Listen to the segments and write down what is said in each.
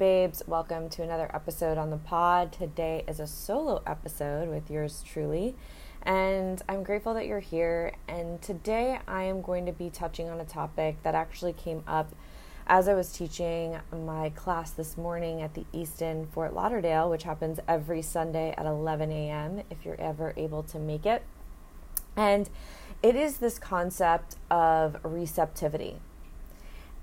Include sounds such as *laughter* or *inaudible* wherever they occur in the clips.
Babes, welcome to another episode on the pod. Today is a solo episode with yours truly, and I'm grateful that you're here. And today I am going to be touching on a topic that actually came up as I was teaching my class this morning at the Easton Fort Lauderdale, which happens every Sunday at 11 a.m. if you're ever able to make it. And it is this concept of receptivity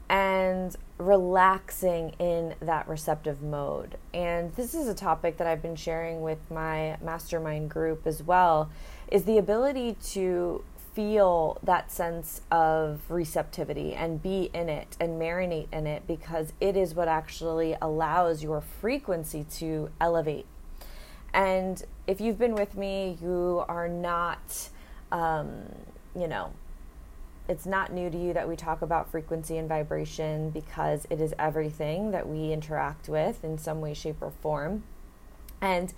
and relaxing in that receptive mode. And this is a topic that I've been sharing with my mastermind group as well is the ability to feel that sense of receptivity and be in it and marinate in it because it is what actually allows your frequency to elevate. And if you've been with me, you are not, um, you know, it's not new to you that we talk about frequency and vibration because it is everything that we interact with in some way, shape, or form. And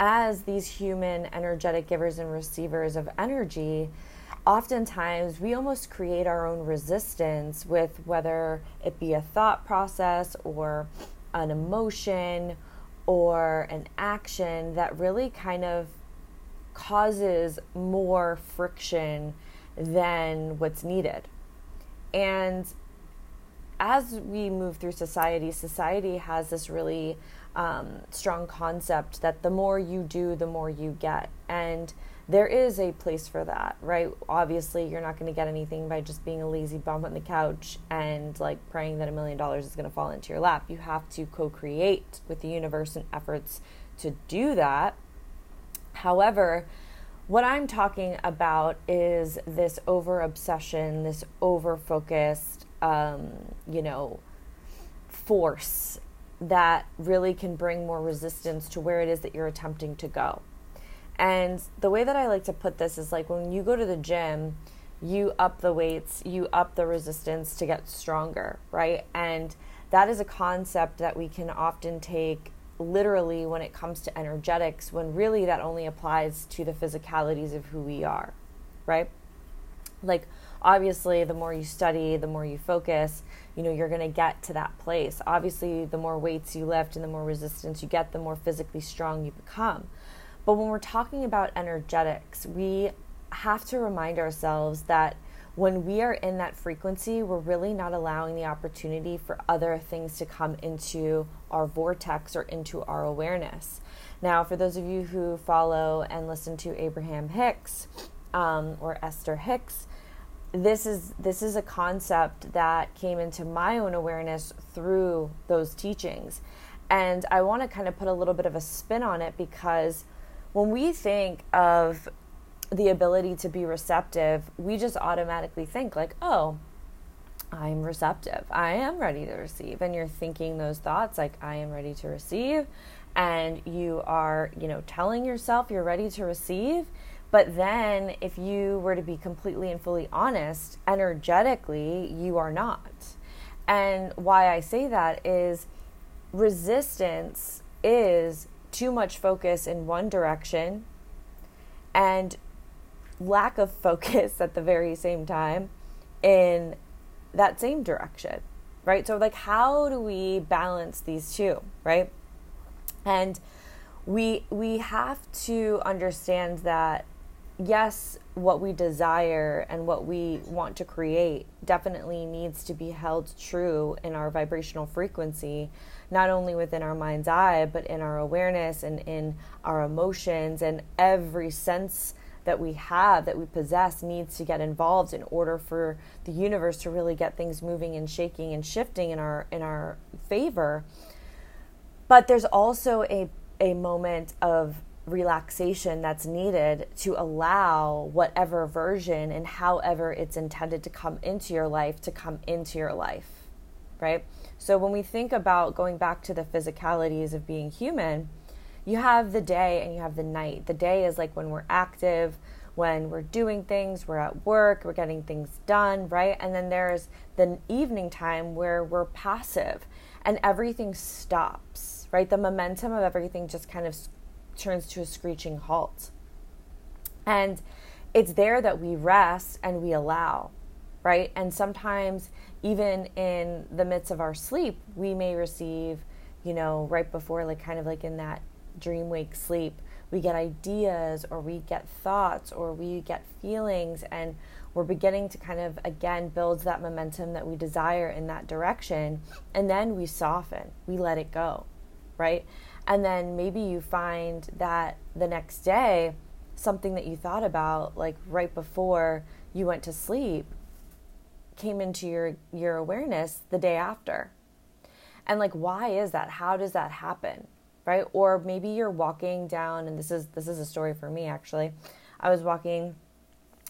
as these human energetic givers and receivers of energy, oftentimes we almost create our own resistance with whether it be a thought process or an emotion or an action that really kind of causes more friction than what's needed. And as we move through society, society has this really um, strong concept that the more you do, the more you get. And there is a place for that, right? Obviously, you're not going to get anything by just being a lazy bum on the couch and like praying that a million dollars is going to fall into your lap. You have to co create with the universe and efforts to do that. However, what I'm talking about is this over obsession, this over focused, um, you know, force that really can bring more resistance to where it is that you're attempting to go. And the way that I like to put this is like when you go to the gym, you up the weights, you up the resistance to get stronger, right? And that is a concept that we can often take literally when it comes to energetics, when really that only applies to the physicalities of who we are, right? Like, obviously, the more you study, the more you focus, you know, you're going to get to that place. Obviously, the more weights you lift and the more resistance you get, the more physically strong you become. But when we're talking about energetics, we have to remind ourselves that when we are in that frequency, we're really not allowing the opportunity for other things to come into our vortex or into our awareness. Now, for those of you who follow and listen to Abraham Hicks um, or Esther Hicks, this is this is a concept that came into my own awareness through those teachings, and I want to kind of put a little bit of a spin on it because when we think of the ability to be receptive, we just automatically think, like, oh, I'm receptive. I am ready to receive. And you're thinking those thoughts, like, I am ready to receive. And you are, you know, telling yourself you're ready to receive. But then, if you were to be completely and fully honest, energetically, you are not. And why I say that is resistance is too much focus in one direction and lack of focus *laughs* at the very same time in that same direction, right? So, like, how do we balance these two, right? And we we have to understand that yes, what we desire and what we want to create definitely needs to be held true in our vibrational frequency, not only within our mind's eye, but in our awareness and in our emotions and every sense that we have, that we possess, needs to get involved in order for the universe to really get things moving and shaking and shifting in our in our favor. But there's also a a moment of relaxation that's needed to allow whatever version and however it's intended to come into your life to come into your life, right? So when we think about going back to the physicalities of being human, you have the day and you have the night. The day is like when we're active, when we're doing things, we're at work, we're getting things done, right? And then there's the evening time where we're passive and everything stops, right? The momentum of everything just kind of turns to a screeching halt. And it's there that we rest and we allow, right? And sometimes, even in the midst of our sleep, we may receive, you know, right before, like kind of like in that dream wake sleep, we get ideas or we get thoughts or we get feelings and we're beginning to kind of again build that momentum that we desire in that direction and then we soften. We let it go right? And then maybe you find that the next day something that you thought about like right before you went to sleep came into your your awareness the day after. And like why is that? How does that happen right? Or maybe you're walking down and this is this is a story for me actually. I was walking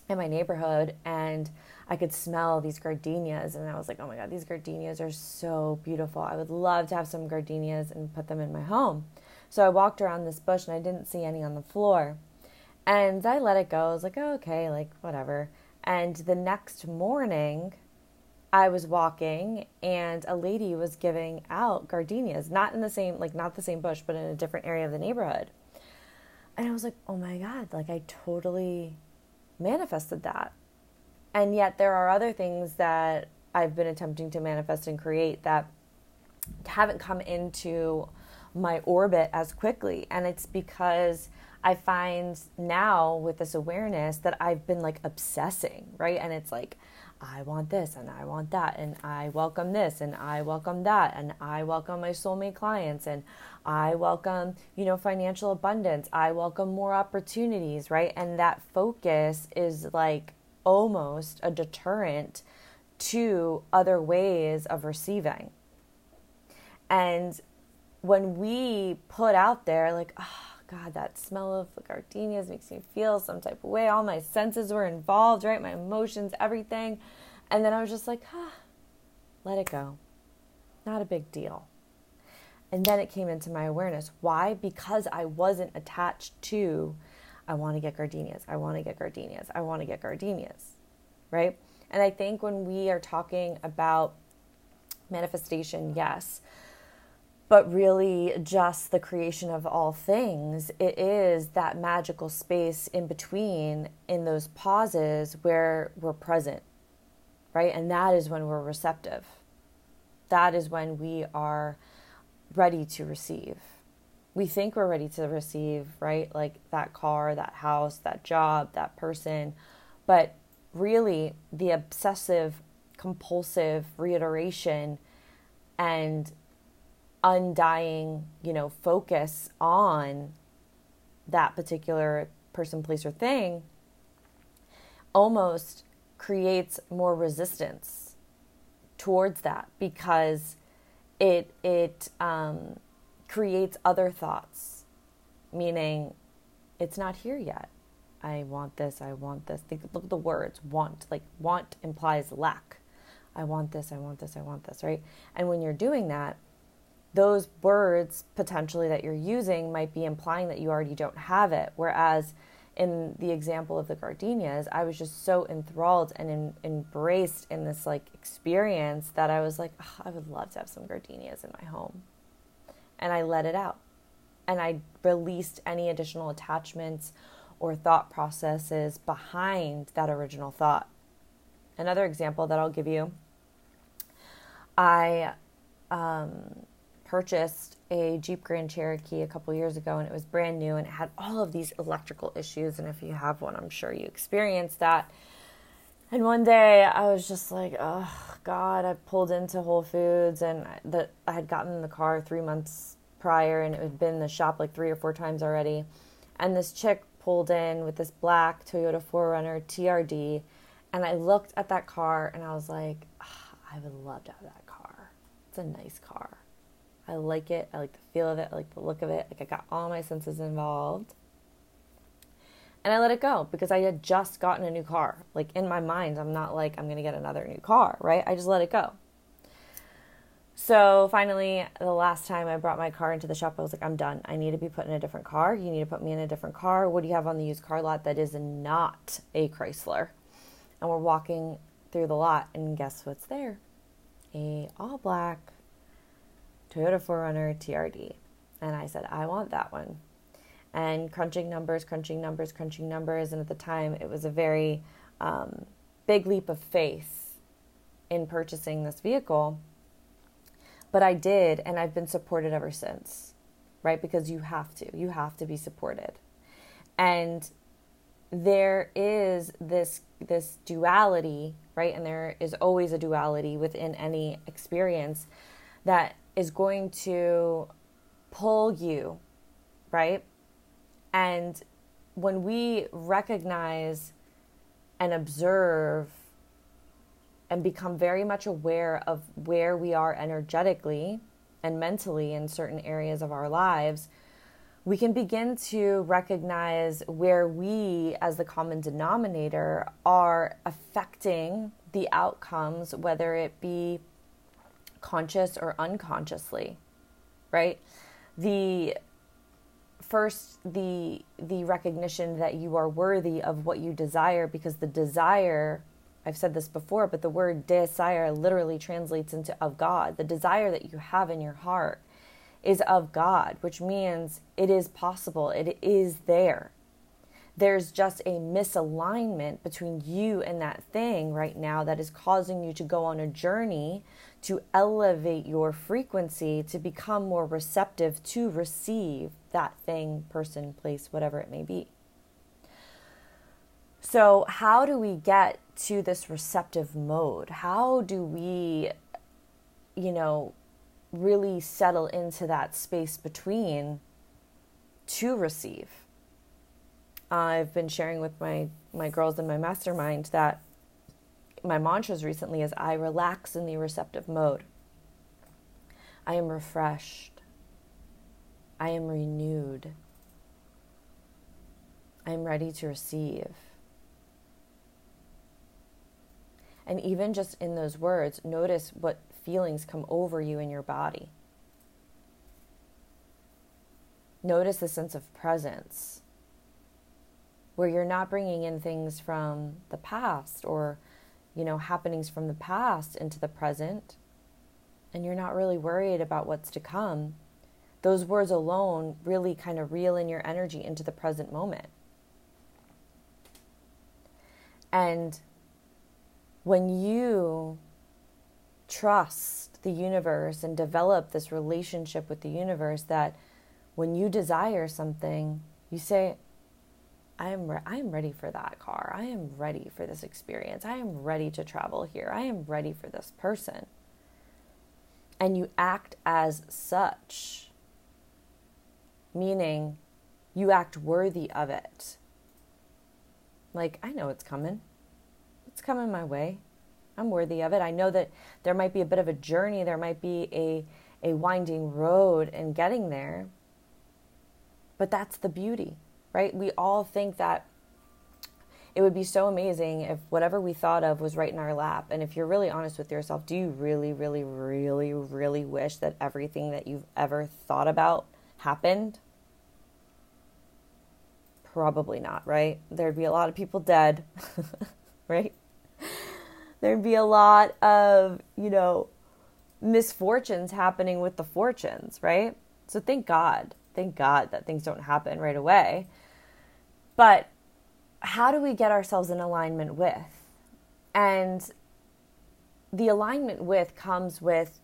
in my neighborhood and I could smell these gardenias and I was like, "Oh my god, these gardenias are so beautiful. I would love to have some gardenias and put them in my home." So I walked around this bush and I didn't see any on the floor. And I let it go. I was like, oh, "Okay, like whatever." And the next morning, I was walking and a lady was giving out gardenias, not in the same, like not the same bush, but in a different area of the neighborhood. And I was like, oh my God, like I totally manifested that. And yet there are other things that I've been attempting to manifest and create that haven't come into my orbit as quickly. And it's because I find now with this awareness that I've been like obsessing, right? And it's like, I want this and I want that and I welcome this and I welcome that and I welcome my soulmate clients and I welcome, you know, financial abundance. I welcome more opportunities, right? And that focus is like almost a deterrent to other ways of receiving. And when we put out there like, oh, God, that smell of the gardenias makes me feel some type of way. All my senses were involved, right? My emotions, everything. And then I was just like, ah, let it go. Not a big deal. And then it came into my awareness. Why? Because I wasn't attached to, I want to get gardenias. I want to get gardenias. I want to get gardenias. Right? And I think when we are talking about manifestation, yes, but really just the creation of all things. It is that magical space in between, in those pauses where we're present, right? And that is when we're receptive. That is when we are ready to receive. We think we're ready to receive, right? Like that car, that house, that job, that person. But really, the obsessive, compulsive reiteration and undying, you know, focus on that particular person, place, or thing almost creates more resistance towards that because it it um, creates other thoughts, meaning it's not here yet. I want this. I want this. Think, look at the words want. Like want implies lack. I want this. I want this. I want this. Right. And when you're doing that, those words potentially that you're using might be implying that you already don't have it. Whereas in the example of the gardenias, I was just so enthralled and in, embraced in this like experience that I was like, oh, I would love to have some gardenias in my home. And I let it out. And I released any additional attachments or thought processes behind that original thought. Another example that I'll give you I um, purchased a Jeep Grand Cherokee a couple years ago and it was brand new and it had all of these electrical issues. And if you have one, I'm sure you experienced that. And one day I was just like, oh, God, I pulled into Whole Foods and the, I had gotten the car three months prior and it had been in the shop like three or four times already. And this chick pulled in with this black Toyota 4Runner TRD. And I looked at that car and I was like, oh, I would love to have that car. It's a nice car. I like it. I like the feel of it. I like the look of it. Like I got all my senses involved. And I let it go because I had just gotten a new car. Like in my mind, I'm not like, I'm going to get another new car, right? I just let it go. So finally, the last time I brought my car into the shop, I was like, I'm done. I need to be put in a different car. You need to put me in a different car. What do you have on the used car lot that is not a Chrysler? And we're walking through the lot, and guess what's there? A all black Toyota 4Runner TRD. And I said, I want that one and crunching numbers, crunching numbers, crunching numbers. And at the time, it was a very um, big leap of faith in purchasing this vehicle. But I did, and I've been supported ever since, right? Because you have to, you have to be supported. And there is this this duality, right? And there is always a duality within any experience that is going to pull you, right? And when we recognize and observe and become very much aware of where we are energetically and mentally in certain areas of our lives, we can begin to recognize where we, as the common denominator, are affecting the outcomes, whether it be conscious or unconsciously, right? The first the the recognition that you are worthy of what you desire because the desire I've said this before but the word desire literally translates into of God. The desire that you have in your heart is of God which means it is possible. It is there there's just a misalignment between you and that thing right now that is causing you to go on a journey to elevate your frequency to become more receptive to receive that thing, person, place, whatever it may be. So, how do we get to this receptive mode? How do we, you know, really settle into that space between to receive? I've been sharing with my my girls in my mastermind that my mantras recently is I relax in the receptive mode. I am refreshed. I am renewed. I am ready to receive. And even just in those words, notice what feelings come over you in your body. Notice the sense of presence where you're not bringing in things from the past or, you know, happenings from the past into the present, and you're not really worried about what's to come. Those words alone really kind of reel in your energy into the present moment. And when you trust the universe and develop this relationship with the universe, that when you desire something, you say, I am re- I am ready for that car. I am ready for this experience. I am ready to travel here. I am ready for this person. And you act as such, meaning you act worthy of it. Like, I know it's coming. It's coming my way. I'm worthy of it. I know that there might be a bit of a journey, there might be a a winding road in getting there. But that's the beauty right? We all think that it would be so amazing if whatever we thought of was right in our lap. And if you're really honest with yourself, do you really, really, really, really wish that everything that you've ever thought about happened? Probably not, right? There'd be a lot of people dead, *laughs* right? There'd be a lot of, you know, misfortunes happening with the fortunes, right? So thank God. Thank God that things don't happen right away but how do we get ourselves in alignment with? And the alignment with comes with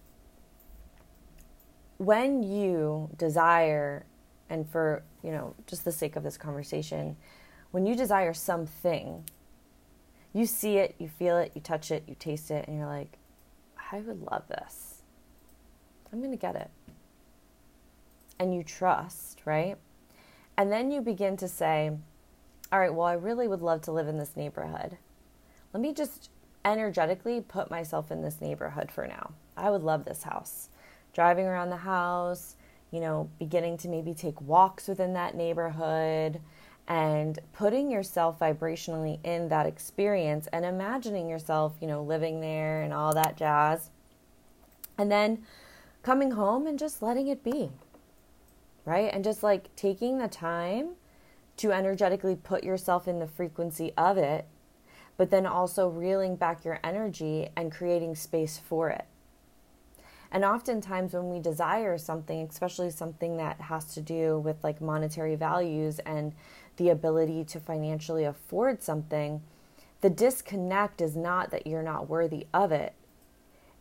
when you desire, and for, you know, just the sake of this conversation, when you desire something, you see it, you feel it, you touch it, you taste it, and you're like, I would love this. I'm going to get it. And you trust, right? And then you begin to say, all right, well, I really would love to live in this neighborhood. Let me just energetically put myself in this neighborhood for now. I would love this house. Driving around the house, you know, beginning to maybe take walks within that neighborhood and putting yourself vibrationally in that experience and imagining yourself, you know, living there and all that jazz. And then coming home and just letting it be. Right? And just like taking the time to energetically put yourself in the frequency of it, but then also reeling back your energy and creating space for it. And oftentimes, when we desire something, especially something that has to do with like monetary values and the ability to financially afford something, the disconnect is not that you're not worthy of it.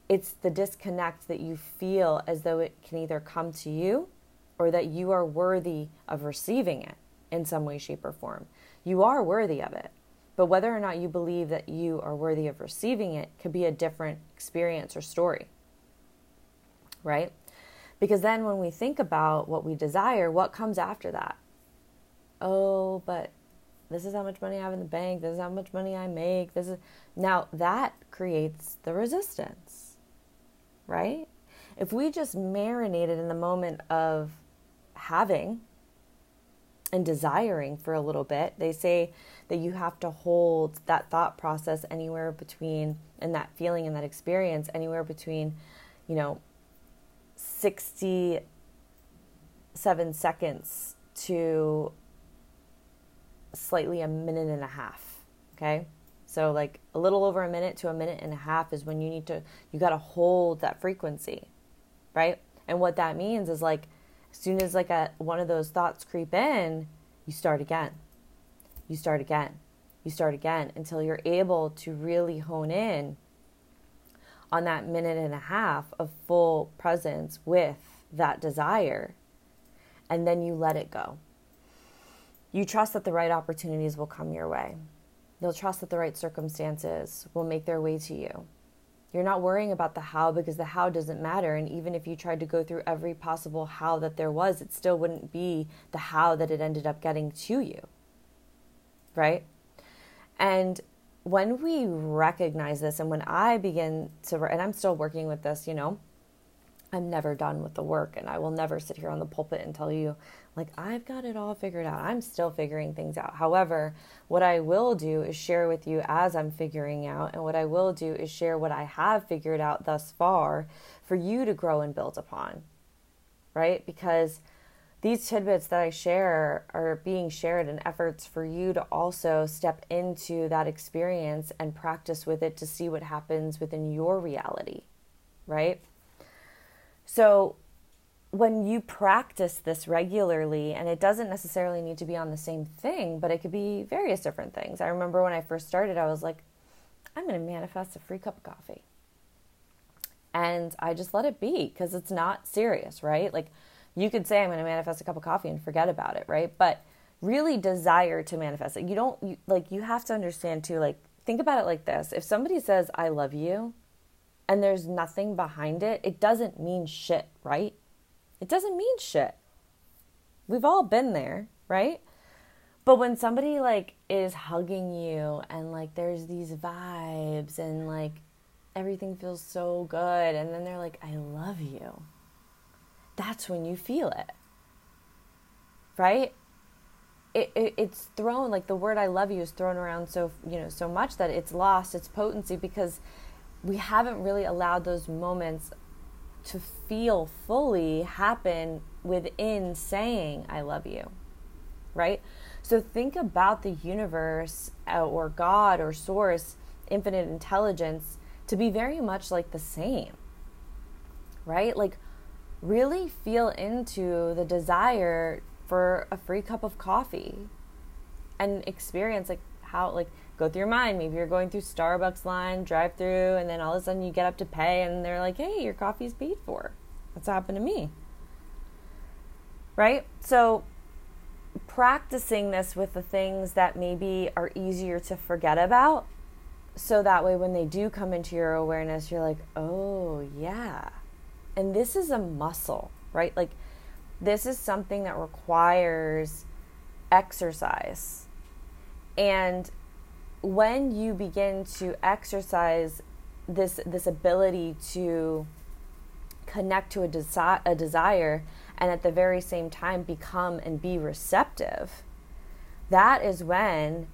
It's the disconnect that you feel as though it can either come to you or that you are worthy of receiving it in some way, shape, or form. You are worthy of it. But whether or not you believe that you are worthy of receiving it could be a different experience or story right? Because then when we think about what we desire, what comes after that? Oh, but this is how much money I have in the bank. This is how much money I make. This is now that creates the resistance, right? If we just marinated in the moment of having and desiring for a little bit, they say that you have to hold that thought process anywhere between, and that feeling and that experience anywhere between, you know, 67 seconds to slightly a minute and a half. Okay. So, like a little over a minute to a minute and a half is when you need to, you got to hold that frequency. Right. And what that means is like, as soon as like a, one of those thoughts creep in, you start again. You start again. You start again until you're able to really hone in on that minute and a half of full presence with that desire. And then you let it go. You trust that the right opportunities will come your way. You'll trust that the right circumstances will make their way to you. You're not worrying about the how because the how doesn't matter. And even if you tried to go through every possible how that there was, it still wouldn't be the how that it ended up getting to you. Right? And when we recognize this and when I begin to, and I'm still working with this, you know, I'm never done with the work and I will never sit here on the pulpit and tell you, like, I've got it all figured out. I'm still figuring things out. However, what I will do is share with you as I'm figuring out, and what I will do is share what I have figured out thus far for you to grow and build upon, right? Because these tidbits that I share are being shared in efforts for you to also step into that experience and practice with it to see what happens within your reality, right? So, when you practice this regularly, and it doesn't necessarily need to be on the same thing, but it could be various different things. I remember when I first started, I was like, I'm going to manifest a free cup of coffee. And I just let it be because it's not serious, right? Like, you could say, I'm going to manifest a cup of coffee and forget about it, right? But really desire to manifest it. You don't, you, like, you have to understand too, like, think about it like this if somebody says, I love you, and there's nothing behind it, it doesn't mean shit, right? It doesn't mean shit. We've all been there, right? But when somebody like is hugging you and like there's these vibes and like everything feels so good and then they're like I love you that's when you feel it. Right? It, it, it's thrown like the word I love you is thrown around so you know so much that it's lost its potency because we haven't really allowed those moments to feel fully happen within saying I love you. Right? So think about the universe uh, or God or source, infinite intelligence to be very much like the same. Right? Like really feel into the desire for a free cup of coffee and experience like how like go through your mind. Maybe you're going through starbucks line drive through and then all of a sudden you get up to pay and they're like hey your coffee's paid for. That's happened to me. Right? So practicing this with the things that maybe are easier to forget about so that way when they do come into your awareness you're like oh yeah. And this is a muscle, right? Like, this is something that requires exercise. And when you begin to exercise this this ability to connect to a, desi- a desire and at the very same time become and be receptive that is when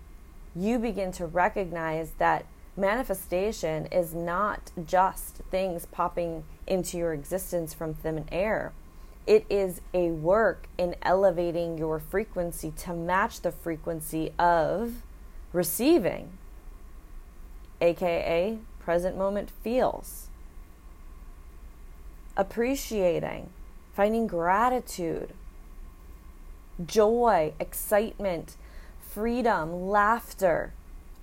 you begin to recognize that manifestation is not just things popping into your existence from thin air. It is a work in elevating your frequency to match the frequency of receiving, aka present moment feels, appreciating, finding gratitude, joy, excitement, freedom, laughter.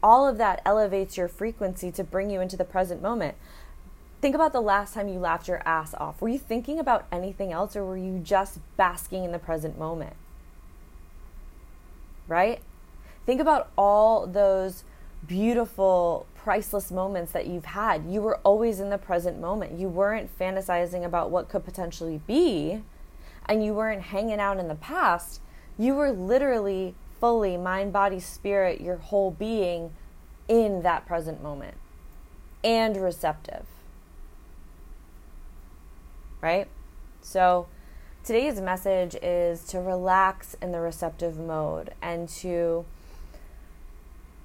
All of that elevates your frequency to bring you into the present moment. Think about the last time you laughed your ass off. Were you thinking about anything else or were you just basking in the present moment? Right? Think about all those beautiful, priceless moments that you've had. You were always in the present moment. You weren't fantasizing about what could potentially be, and you weren't hanging out in the past. You were literally fully mind, body, spirit, your whole being in that present moment and receptive. Right? So, today's message is to relax in the receptive mode and to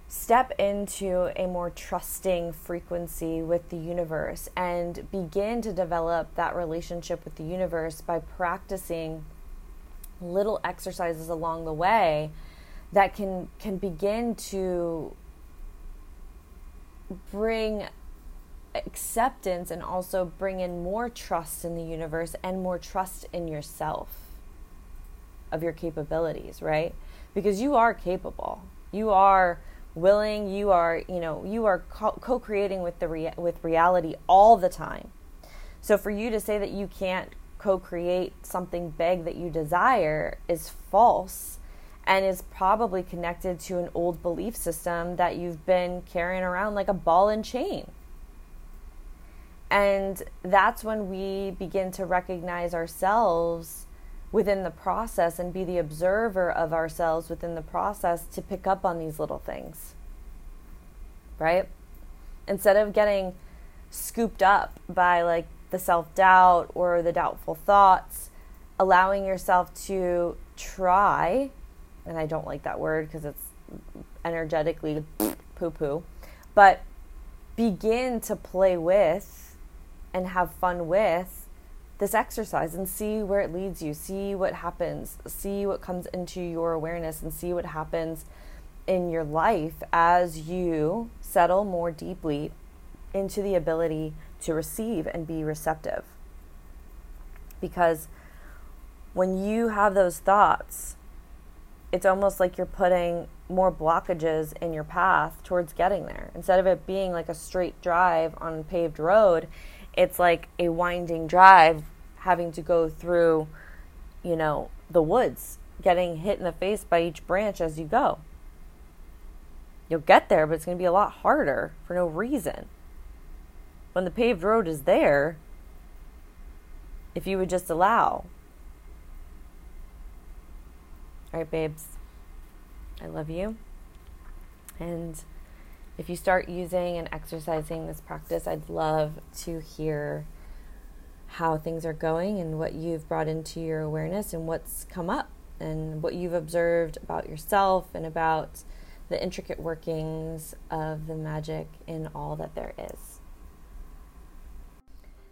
step into a more trusting frequency with the universe and begin to develop that relationship with the universe by practicing little exercises along the way that can can begin to bring acceptance and also bring in more trust in the universe and more trust in yourself of your capabilities, right? Because you are capable. You are willing you are you know you are co-creating with the rea- with reality all the time. So for you to say that you can't co-create something big that you desire is false and is probably connected to an old belief system that you've been carrying around like a ball and chain. And that's when we begin to recognize ourselves within the process and be the observer of ourselves within the process to pick up on these little things. Right? Instead of getting scooped up by like the self doubt or the doubtful thoughts, allowing yourself to try, and I don't like that word because it's energetically poo poo, but begin to play with and have fun with this exercise and see where it leads you, see what happens, see what comes into your awareness, and see what happens in your life as you settle more deeply into the ability to receive and be receptive. Because when you have those thoughts, it's almost like you're putting more blockages in your path towards getting there. Instead of it being like a straight drive on a paved road, it's like a winding drive having to go through, you know, the woods, getting hit in the face by each branch as you go. You'll get there, but it's going to be a lot harder for no reason. When the paved road is there, if you would just allow. All right, babes, I love you. And if you start using and exercising this practice, I'd love to hear how things are going and what you've brought into your awareness and what's come up and what you've observed about yourself and about the intricate workings of the magic in all that there is.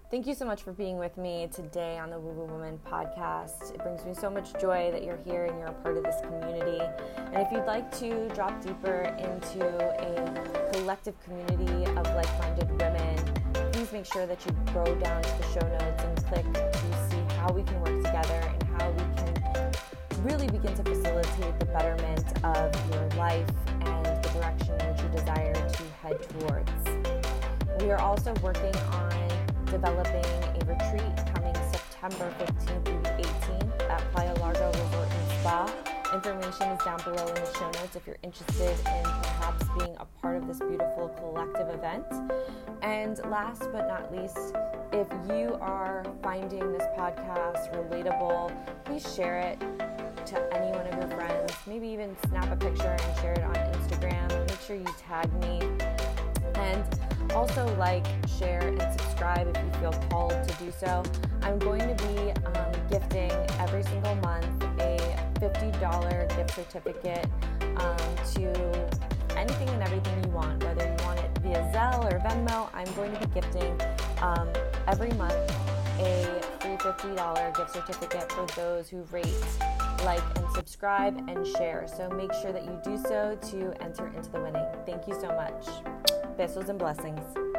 Thank you so much for being with me today on the Woo Woo Woman podcast. It brings me so much joy that you're here and you're a part of this community. And if you'd like to drop deeper into a collective community of like minded women, please make sure that you go down to the show notes and click to see how we can work together and how we can really begin to facilitate the betterment of your life and the direction that you desire to head towards. We are also working on developing a retreat coming September 15th through the 18th at Playa Largo Resort and Spa. Information is down below in the show notes if you're interested in perhaps being a part of this beautiful collective event. And last but not least, if you are finding this podcast relatable, please share it to any one of your friends. Maybe even snap a picture and share it on Instagram. Make sure you tag me. And also, like, share, and subscribe if you feel called to do so. I'm going to be um, gifting every single month a $50 gift certificate um, to anything and everything you want, whether you want it via Zelle or Venmo. I'm going to be gifting um, every month a free $50 gift certificate for those who rate, like, and subscribe and share. So make sure that you do so to enter into the winning. Thank you so much. Besos and blessings.